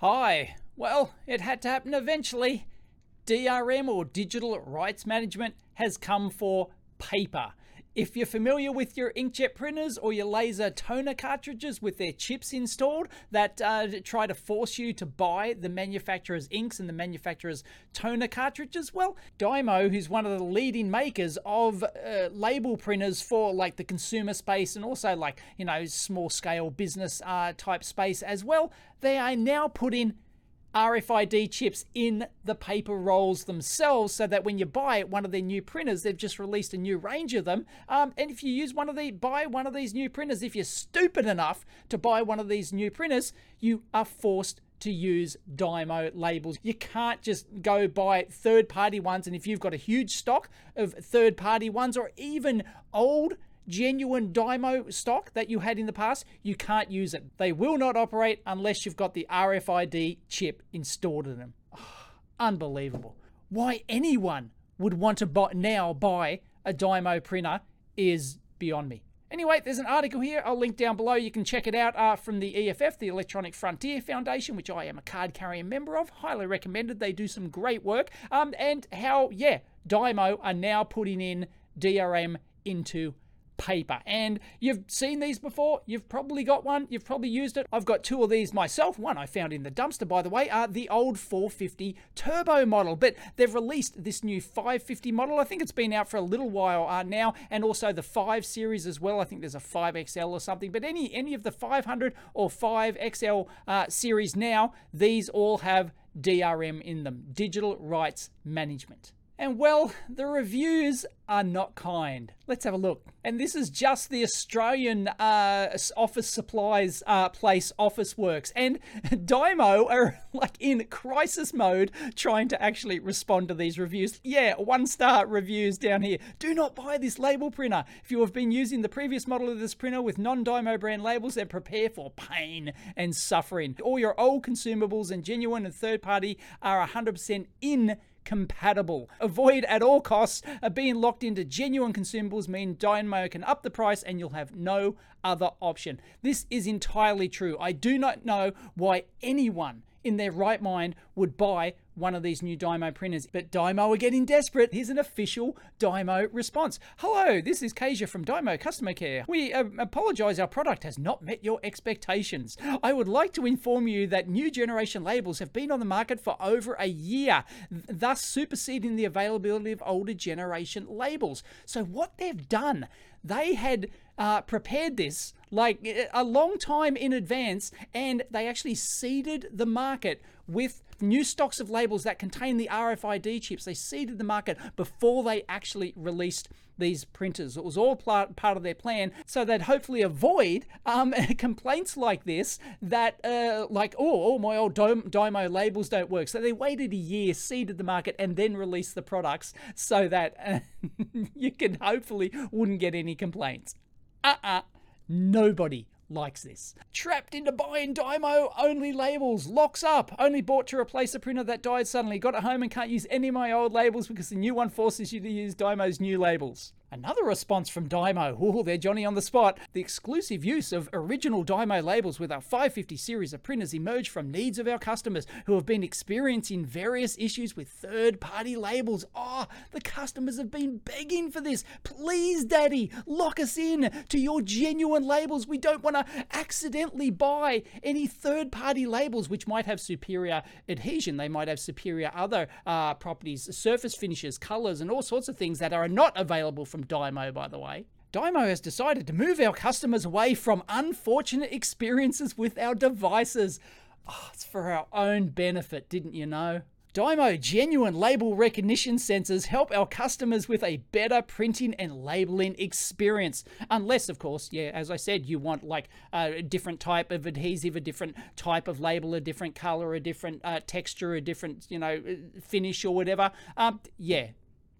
Hi. Well, it had to happen eventually. DRM or Digital Rights Management has come for paper. If you're familiar with your inkjet printers or your laser toner cartridges with their chips installed that uh, try to force you to buy the manufacturer's inks and the manufacturer's toner cartridges, well, Dymo, who's one of the leading makers of uh, label printers for like the consumer space and also like, you know, small scale business uh, type space as well, they are now putting RFID chips in the paper rolls themselves so that when you buy one of their new printers, they've just released a new range of them. Um, and if you use one of the, buy one of these new printers, if you're stupid enough to buy one of these new printers, you are forced to use Dymo labels. You can't just go buy third party ones. And if you've got a huge stock of third party ones or even old genuine Dymo stock that you had in the past, you can't use it. They will not operate unless you've got the RFID chip installed in them. Unbelievable. Why anyone would want to buy, now buy a Dymo printer is beyond me. Anyway, there's an article here. I'll link down below. You can check it out uh, from the EFF, the Electronic Frontier Foundation, which I am a card carrying member of. Highly recommended. They do some great work. Um, and how, yeah, Dymo are now putting in DRM into paper. And you've seen these before. You've probably got one. You've probably used it. I've got two of these myself. One I found in the dumpster, by the way, are the old 450 turbo model. But they've released this new 550 model. I think it's been out for a little while uh, now, and also the 5 series as well. I think there's a 5XL or something. But any any of the 500 or 5XL uh, series now, these all have DRM in them, digital rights management. And well, the reviews are not kind. Let's have a look. And this is just the Australian uh, office supplies uh, place, Officeworks. And Dymo are like in crisis mode trying to actually respond to these reviews. Yeah, one star reviews down here. Do not buy this label printer. If you have been using the previous model of this printer with non Dymo brand labels, then prepare for pain and suffering. All your old consumables and genuine and third party are 100% in compatible. Avoid at all costs of being locked into genuine consumables mean Dymo can up the price and you'll have no other option. This is entirely true. I do not know why anyone in their right mind would buy one of these new Dymo printers. But Dymo are getting desperate. Here's an official Dymo response. Hello, this is Kasia from Dymo Customer Care. We uh, apologize our product has not met your expectations. I would like to inform you that new generation labels have been on the market for over a year, thus superseding the availability of older generation labels. So what they've done, they had uh, prepared this like a long time in advance, and they actually seeded the market with new stocks of labels that contain the RFID chips. They seeded the market before they actually released these printers. It was all part, of their plan, so they'd hopefully avoid um, complaints like this that, uh, like, oh, oh, my old Dymo labels don't work. So they waited a year, seeded the market, and then released the products so that uh, you can hopefully wouldn't get any complaints. Uh uh-uh. uh Nobody likes this. Trapped into buying Dymo only labels, locks up, only bought to replace a printer that died suddenly, got it home and can't use any of my old labels because the new one forces you to use Dymo's new labels. Another response from Dymo. Oh, they're Johnny on the spot. The exclusive use of original Dymo labels with our 550 series of printers emerged from needs of our customers who have been experiencing various issues with third party labels. Oh, the customers have been begging for this. Please, Daddy, lock us in to your genuine labels. We don't want to accidentally buy any third party labels which might have superior adhesion. They might have superior other uh, properties, surface finishes, colors, and all sorts of things that are not available from from Dymo, by the way. Dymo has decided to move our customers away from unfortunate experiences with our devices. Oh, it's for our own benefit, didn't you know? Dymo genuine label recognition sensors help our customers with a better printing and labeling experience. Unless, of course, yeah, as I said, you want like a different type of adhesive, a different type of label, a different color, a different uh, texture, a different, you know, finish or whatever. Um, yeah,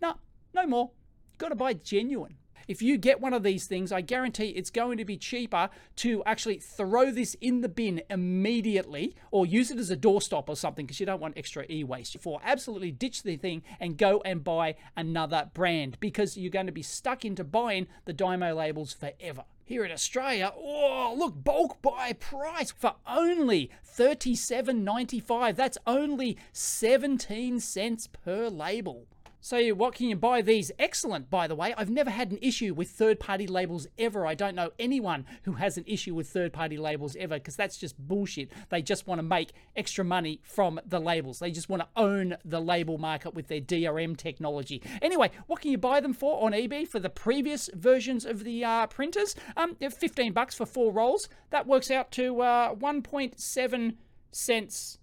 no, no more got to buy genuine. If you get one of these things, I guarantee it's going to be cheaper to actually throw this in the bin immediately or use it as a doorstop or something because you don't want extra e waste. For absolutely ditch the thing and go and buy another brand because you're going to be stuck into buying the Dymo labels forever. here in Australia, oh, look, bulk buy price for only $37.95. That's only 17 cents per label. So, what can you buy these? Excellent, by the way. I've never had an issue with third party labels ever. I don't know anyone who has an issue with third party labels ever because that's just bullshit. They just want to make extra money from the labels. They just want to own the label market with their DRM technology. Anyway, what can you buy them for on eBay for the previous versions of the uh, printers? Um, 15 bucks for four rolls. That works out to uh, 1.7 cents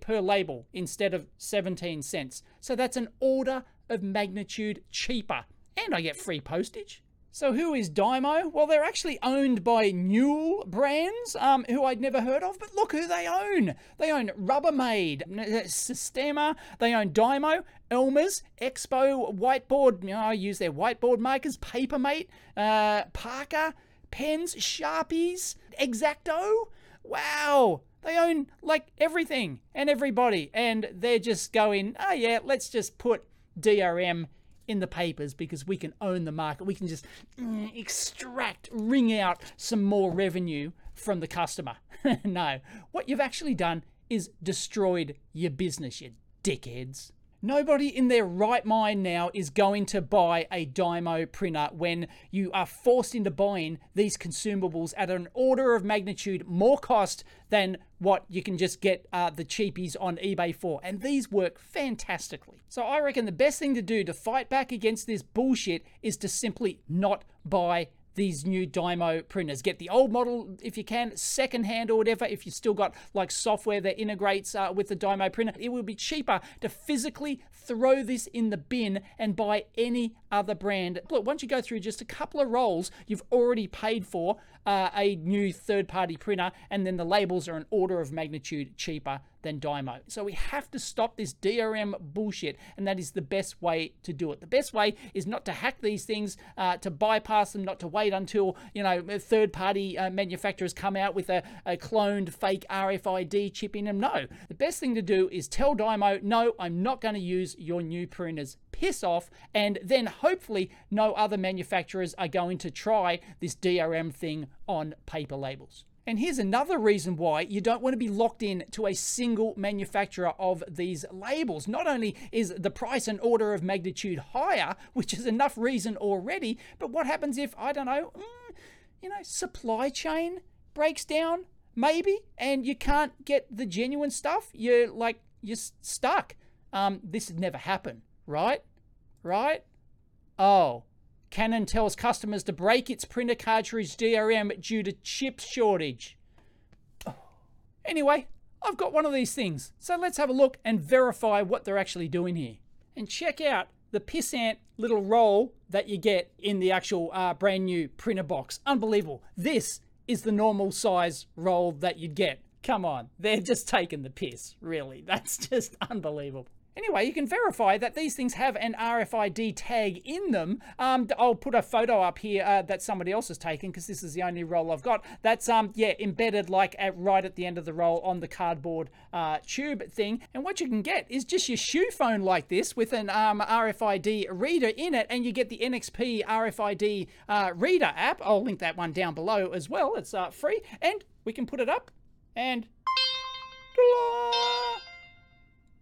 per label instead of 17 cents. So that's an order of magnitude cheaper. And I get free postage. So who is Dymo? Well, they're actually owned by Newell Brands, um, who I'd never heard of, but look who they own. They own Rubbermaid, Sistema, they own Dymo, Elmer's, Expo, Whiteboard, you know, I use their whiteboard markers, Papermate, uh, Parker, pens, Sharpies, X-Acto. Wow, they own like everything and everybody, and they're just going, oh yeah, let's just put DRM in the papers because we can own the market. We can just mm, extract, wring out some more revenue from the customer. no, what you've actually done is destroyed your business, you dickheads. Nobody in their right mind now is going to buy a Dymo printer when you are forced into buying these consumables at an order of magnitude more cost than what you can just get uh, the cheapies on eBay for. And these work fantastically. So I reckon the best thing to do to fight back against this bullshit is to simply not buy these new Dymo printers. Get the old model if you can, secondhand or whatever, if you've still got like software that integrates uh, with the Dymo printer. It will be cheaper to physically throw this in the bin and buy any other brand. Look, once you go through just a couple of rolls, you've already paid for uh, a new third party printer, and then the labels are an order of magnitude cheaper than Dymo. So we have to stop this DRM bullshit, and that is the best way to do it. The best way is not to hack these things, uh, to bypass them, not to wait until you know third party uh, manufacturers come out with a, a cloned fake RFID chip in them. No, the best thing to do is tell Dymo, no, I'm not going to use your new printers piss off, and then hopefully no other manufacturers are going to try this DRM thing on paper labels. And here's another reason why you don't want to be locked in to a single manufacturer of these labels. Not only is the price and order of magnitude higher, which is enough reason already, but what happens if, I don't know, mm, you know, supply chain breaks down, maybe, and you can't get the genuine stuff? You're like, you're stuck. Um, this would never happen, right? right? Oh, Canon tells customers to break its printer cartridge DRM due to chip shortage. Anyway, I've got one of these things, so let's have a look and verify what they're actually doing here. And check out the pissant little roll that you get in the actual uh, brand new printer box. Unbelievable. This is the normal size roll that you'd get. Come on, they're just taking the piss, really. That's just unbelievable. Anyway, you can verify that these things have an RFID tag in them. Um, I'll put a photo up here uh, that somebody else has taken because this is the only roll I've got. That's um yeah embedded like at, right at the end of the roll on the cardboard uh, tube thing. And what you can get is just your shoe phone like this with an um, RFID reader in it, and you get the NXP RFID uh, reader app. I'll link that one down below as well. It's uh, free, and we can put it up and.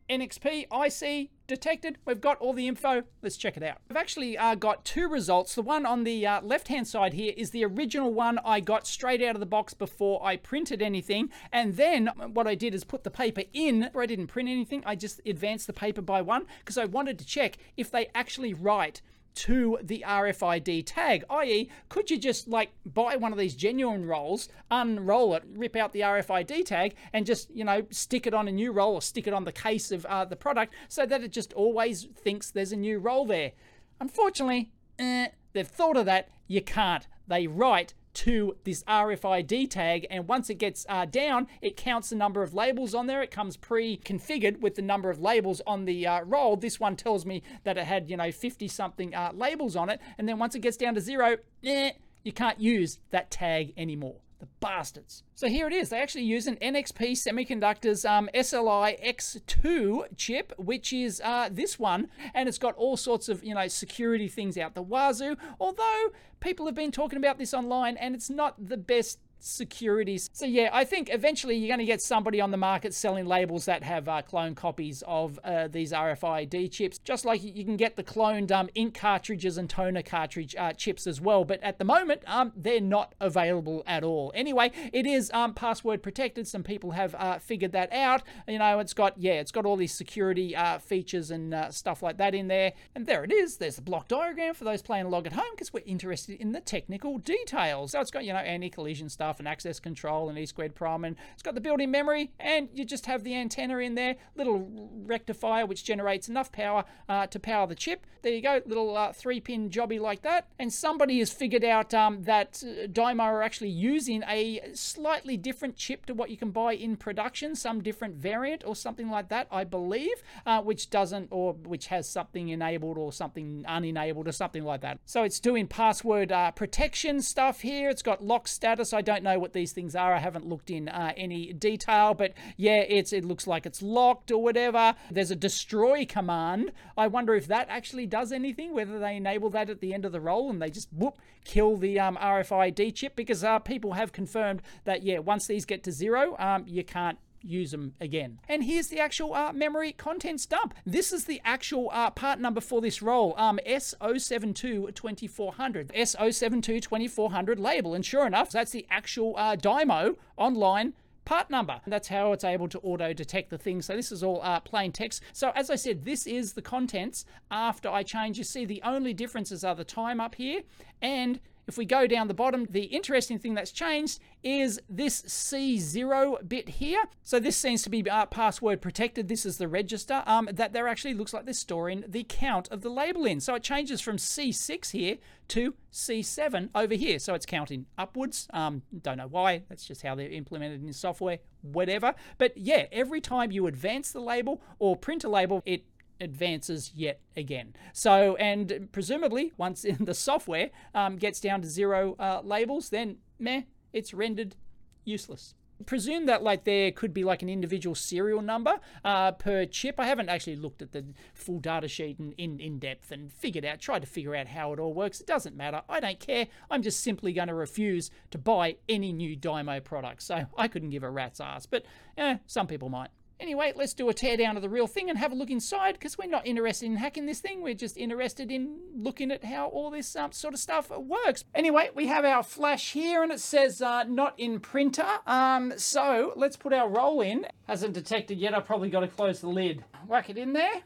NXP, IC, detected. We've got all the info. Let's check it out. I've actually uh, got two results. The one on the uh, left-hand side here is the original one I got straight out of the box before I printed anything. And then what I did is put the paper in, where I didn't print anything. I just advanced the paper by one because I wanted to check if they actually write to the RFID tag, i.e., could you just like buy one of these genuine rolls, unroll it, rip out the RFID tag, and just, you know, stick it on a new roll or stick it on the case of uh, the product so that it just always thinks there's a new roll there? Unfortunately, eh, they've thought of that. You can't. They write to this RFID tag. And once it gets uh, down, it counts the number of labels on there. It comes pre-configured with the number of labels on the uh, roll. This one tells me that it had, you know, 50 something uh, labels on it. And then once it gets down to zero, eh, you can't use that tag anymore. The bastards. So here it is. They actually use an NXP Semiconductors um, SLIX2 chip, which is uh, this one, and it's got all sorts of you know security things out the wazoo. Although people have been talking about this online, and it's not the best securities. So yeah, I think eventually you're going to get somebody on the market selling labels that have uh, clone copies of uh, these RFID chips, just like you can get the cloned um, ink cartridges and toner cartridge uh, chips as well. But at the moment, um, they're not available at all. Anyway, it is um, password protected. Some people have uh, figured that out. You know, it's got yeah, it's got all these security uh, features and uh, stuff like that in there. And there it is. There's the block diagram for those playing log at home because we're interested in the technical details. So it's got you know anti-collision stuff stuff and access control and E squared prom. And it's got the built-in memory, and you just have the antenna in there, little rectifier which generates enough power uh, to power the chip. There you go, little uh, three-pin jobby like that. And somebody has figured out um, that uh, Dymo are actually using a slightly different chip to what you can buy in production, some different variant or something like that, I believe, uh, which doesn't or which has something enabled or something unenabled or something like that. So it's doing password uh, protection stuff here. It's got lock status. I don't don't know what these things are. I haven't looked in uh, any detail, but yeah, it's it looks like it's locked or whatever. There's a destroy command. I wonder if that actually does anything, whether they enable that at the end of the roll and they just whoop kill the um, RFID chip because uh, people have confirmed that yeah, once these get to zero, um, you can't use them again. And here's the actual uh, memory contents dump. This is the actual uh, part number for this roll, um, S072-2400. S072-2400 label. And sure enough, that's the actual uh, Dymo online part number. And that's how it's able to auto detect the thing. So this is all uh, plain text. So as I said, this is the contents after I change. You see the only differences are the time up here and if we go down the bottom, the interesting thing that's changed is this C0 bit here. So this seems to be uh, password protected. This is the register um, that there actually looks like they're storing the count of the label in. So it changes from C6 here to C7 over here. So it's counting upwards. Um, don't know why. That's just how they're implemented in software, whatever. But yeah, every time you advance the label or print a label, it advances yet again. So, and presumably, once in the software um, gets down to zero uh, labels, then meh, it's rendered useless. Presume that like there could be like an individual serial number uh, per chip. I haven't actually looked at the full data sheet in, in, in depth and figured out, tried to figure out how it all works. It doesn't matter. I don't care. I'm just simply going to refuse to buy any new Dymo products. So I couldn't give a rat's ass, but eh, some people might. Anyway, let's do a teardown of the real thing and have a look inside because we're not interested in hacking this thing. We're just interested in looking at how all this um, sort of stuff works. Anyway, we have our flash here and it says uh, not in printer. Um, so let's put our roll in. Hasn't detected yet. I've probably got to close the lid. Whack it in there.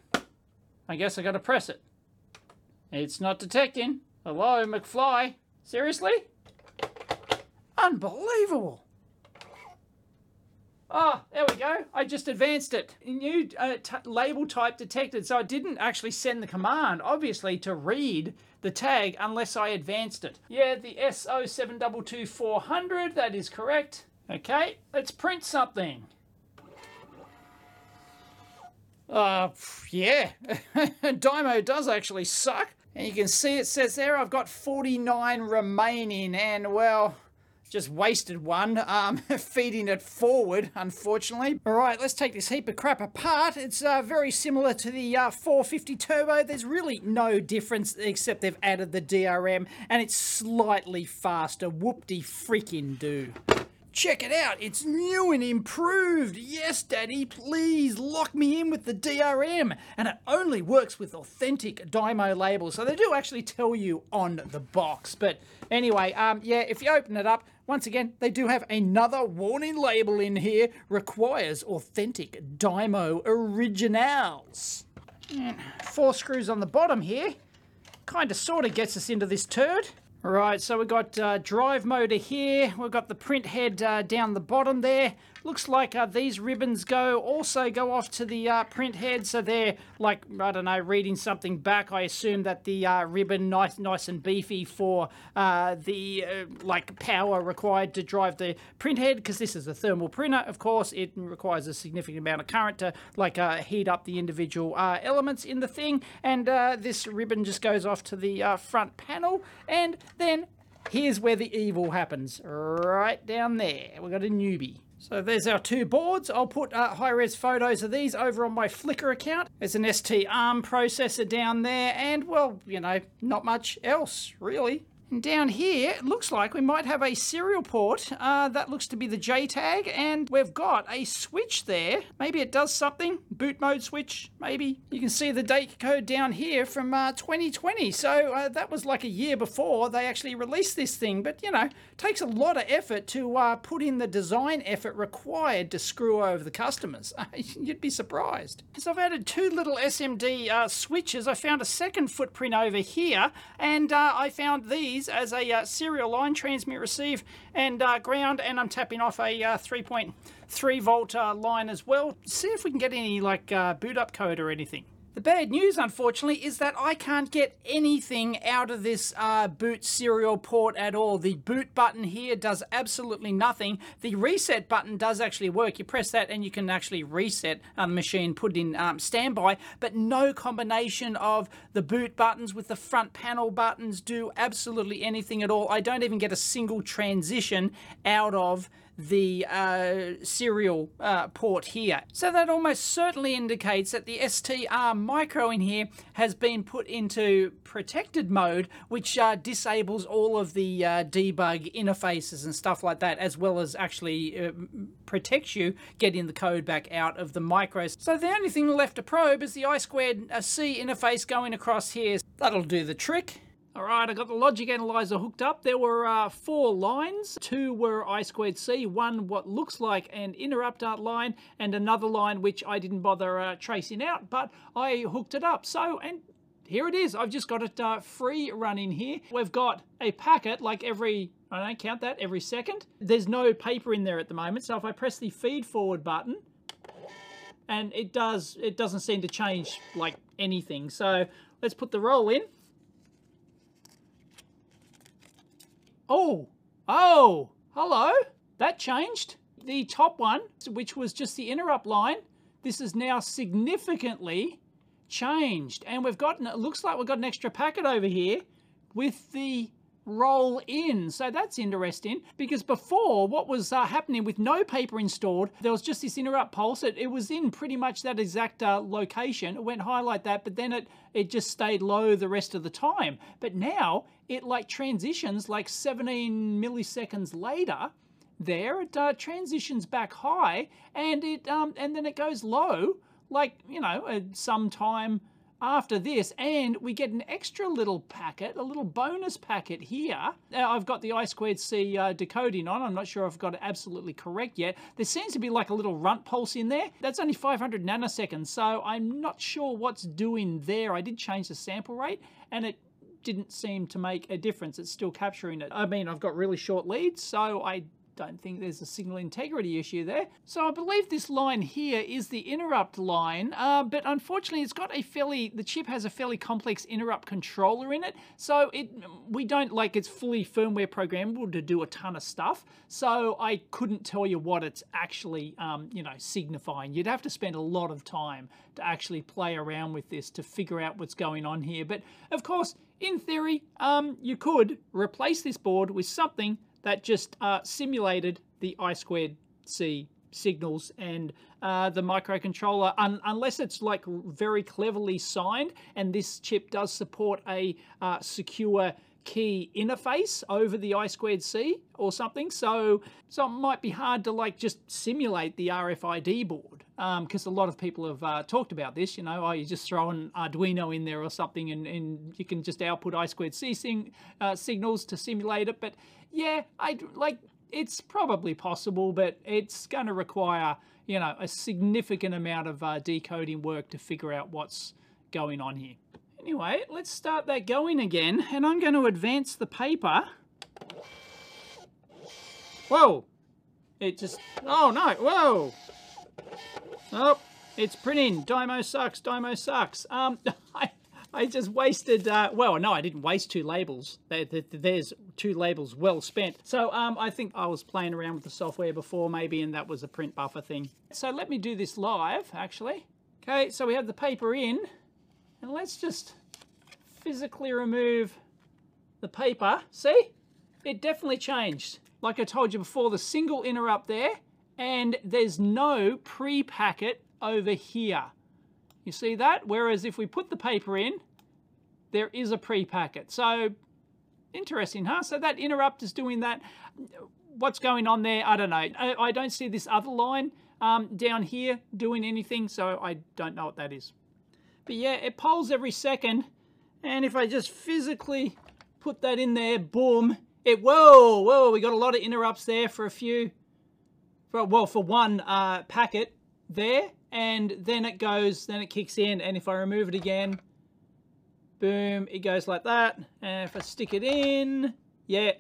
I guess I got to press it. It's not detecting. Hello, McFly. Seriously? Unbelievable. Oh, there we go. I just advanced it. New uh, label type detected. So I didn't actually send the command, obviously, to read the tag unless I advanced it. Yeah, the S0722400, that is correct. Okay, let's print something. Uh, yeah, Dymo does actually suck. And you can see it says there I've got 49 remaining and well, just wasted one, um, feeding it forward, unfortunately. All right, let's take this heap of crap apart. It's uh, very similar to the uh, 450 Turbo. There's really no difference except they've added the DRM and it's slightly faster. Whoop-de freaking do. Check it out, it's new and improved. Yes, Daddy, please lock me in with the DRM. And it only works with authentic Dymo labels. So they do actually tell you on the box. But anyway, um, yeah, if you open it up, once again, they do have another warning label in here. Requires authentic Dymo originals. Four screws on the bottom here. Kind of sort of gets us into this turd. Right, so we've got uh, drive motor here. We've got the print head uh, down the bottom there. Looks like uh, these ribbons go also go off to the uh, print head, so they're like I don't know, reading something back. I assume that the uh, ribbon nice, nice and beefy for uh, the like power required to drive the print head, because this is a thermal printer. Of course, it requires a significant amount of current to like heat up the individual elements in the thing, and this ribbon just goes off to the front panel, and then here's where the evil happens. Right down there. We've got a newbie. So there's our two boards. I'll put uh, high-res photos of these over on my Flickr account. There's an ST ARM processor down there and, well, you know, not much else, really. And down here, it looks like we might have a serial port. Uh, that looks to be the JTAG, and we've got a switch there. Maybe it does something. Boot mode switch, maybe. You can see the date code down here from uh, 2020. So uh, that was like a year before they actually released this thing. But, you know, takes a lot of effort to uh, put in the design effort required to screw over the customers. You'd be surprised. So I've added two little SMD uh, switches. I found a second footprint over here, and uh, I found these as a uh, serial line, transmit, receive, and ground, and I'm tapping off a uh, 3.3 volt uh, line as well. See if we can get any like uh, boot up code or anything. The bad news, unfortunately, is that I can't get anything out of this uh, boot serial port at all. The boot button here does absolutely nothing. The reset button does actually work. You press that and you can actually reset uh, the machine, put it in um, standby, but no combination of the boot buttons with the front panel buttons do absolutely anything at all. I don't even get a single transition out of the uh, serial uh, port here. So that almost certainly indicates that the STR micro in here has been put into protected mode, which uh, disables all of the uh, debug interfaces and stuff like that, as well as actually uh, protects you getting the code back out of the micros. So the only thing left to probe is the I squared uh, C interface going across here. That'll do the trick. All right, I got the logic analyzer hooked up. There were uh, four lines. Two were I squared C, one what looks like an interrupt art line, and another line which I didn't bother uh, tracing out, but I hooked it up. So, and here it is. I've just got it uh, free running here. We've got a packet like every, I don't count that, every second. There's no paper in there at the moment. So if I press the feed forward button, and it does, it doesn't seem to change like anything. So let's put the roll in. Oh, oh, hello. That changed. The top one, which was just the interrupt line, this is now significantly changed. And we've got, it looks like we've got an extra packet over here with the roll in. So that's interesting because before what was uh, happening with no paper installed, there was just this interrupt pulse. It, it was in pretty much that exact uh, location. It went high like that, but then it, it just stayed low the rest of the time. But now it like transitions like 17 milliseconds later there it uh, transitions back high and it um, and then it goes low like you know uh, sometime after this and we get an extra little packet, a little bonus packet here. Now I've got the I squared C uh, decoding on. I'm not sure I've got it absolutely correct yet. There seems to be like a little runt pulse in there. That's only 500 nanoseconds, so I'm not sure what's doing there. I did change the sample rate and it didn't seem to make a difference. It's still capturing it. I mean, I've got really short leads, so I don't think there's a signal integrity issue there. So I believe this line here is the interrupt line, uh, but unfortunately it's got a fairly, the chip has a fairly complex interrupt controller in it, so it we don't, like it's fully firmware programmable to do a ton of stuff, so I couldn't tell you what it's actually, um, you know, signifying. You'd have to spend a lot of time to actually play around with this to figure out what's going on here, but of course, in theory, um, you could replace this board with something that just uh, simulated the I squared C signals and uh, the microcontroller, un unless it's like very cleverly signed, and this chip does support a uh, secure key interface over the I squared C or something. So, so it might be hard to like just simulate the RFID board because um, a lot of people have uh, talked about this. You know, oh, you just throw an Arduino in there or something, and, and you can just output I squared C sing, uh, signals to simulate it. But yeah, I like it's probably possible, but it's going to require you know a significant amount of uh, decoding work to figure out what's going on here. Anyway, let's start that going again, and I'm going to advance the paper. Whoa! It just, oh no, whoa! Oh, it's printing. Dymo sucks, Dymo sucks. Um, I, I just wasted, uh, well, no, I didn't waste two labels. There's two labels well spent. So um, I think I was playing around with the software before maybe, and that was a print buffer thing. So let me do this live, actually. Okay, so we have the paper in, and let's just physically remove the paper. See? it definitely changed. Like I told you before, the single interrupt there, and there's no pre-packet over here. You see that? Whereas if we put the paper in, there is a pre-packet. So interesting, huh? So that interrupt is doing that. What's going on there? I don't know. I, I don't see this other line um, down here doing anything, so I don't know what that is. But yeah, it polls every second. And if I just physically put that in there, boom, it, whoa, whoa, we got a lot of interrupts there for a few, well, for one uh, packet there. And then it goes, then it kicks in. And if I remove it again, boom, it goes like that. And if I stick it in, yeah,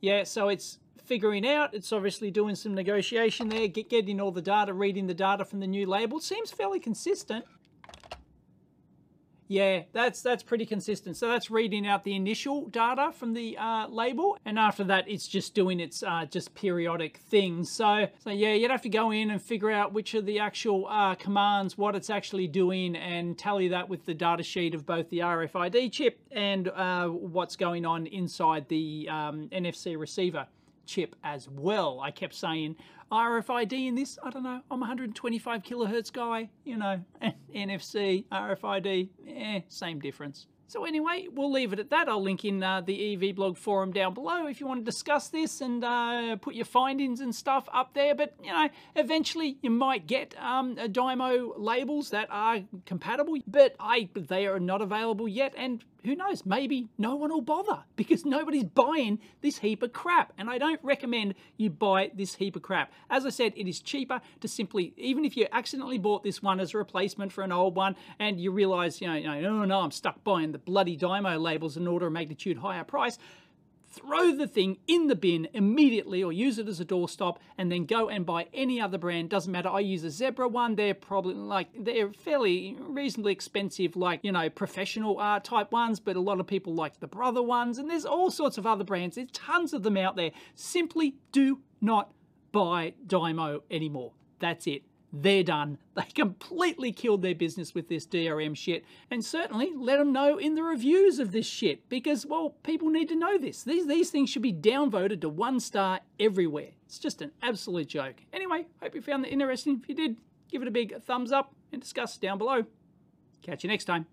yeah, so it's figuring out. It's obviously doing some negotiation there, get, getting all the data, reading the data from the new label. Seems fairly consistent. Yeah, that's that's pretty consistent. So that's reading out the initial data from the uh, label, and after that, it's just doing its uh, just periodic things. So, so yeah, you'd have to go in and figure out which are the actual uh, commands, what it's actually doing, and tally that with the data sheet of both the RFID chip and uh, what's going on inside the um, NFC receiver chip as well. I kept saying RFID in this. I don't know. I'm 125 kilohertz guy, you know, NFC, RFID, eh, same difference. So anyway, we'll leave it at that. I'll link in uh, the EEVblog forum down below if you want to discuss this and uh, put your findings and stuff up there. But, you know, eventually you might get um, Dymo labels that are compatible, but I they are not available yet. And who knows, maybe no one will bother because nobody's buying this heap of crap. And I don't recommend you buy this heap of crap. As I said, it is cheaper to simply, even if you accidentally bought this one as a replacement for an old one and you realize, you know, you know oh no, I'm stuck buying the bloody Dymo labels in order of magnitude higher price, throw the thing in the bin immediately or use it as a doorstop and then go and buy any other brand. Doesn't matter. I use a Zebra one. They're probably like, they're fairly reasonably expensive, like, you know, professional uh, type ones, but a lot of people like the Brother ones. And there's all sorts of other brands. There's tons of them out there. Simply do not buy Dymo anymore. That's it they're done. They completely killed their business with this DRM shit. And certainly let them know in the reviews of this shit because, well, people need to know this. These, these things should be downvoted to one star everywhere. It's just an absolute joke. Anyway, hope you found that interesting. If you did, give it a big thumbs up and discuss down below. Catch you next time.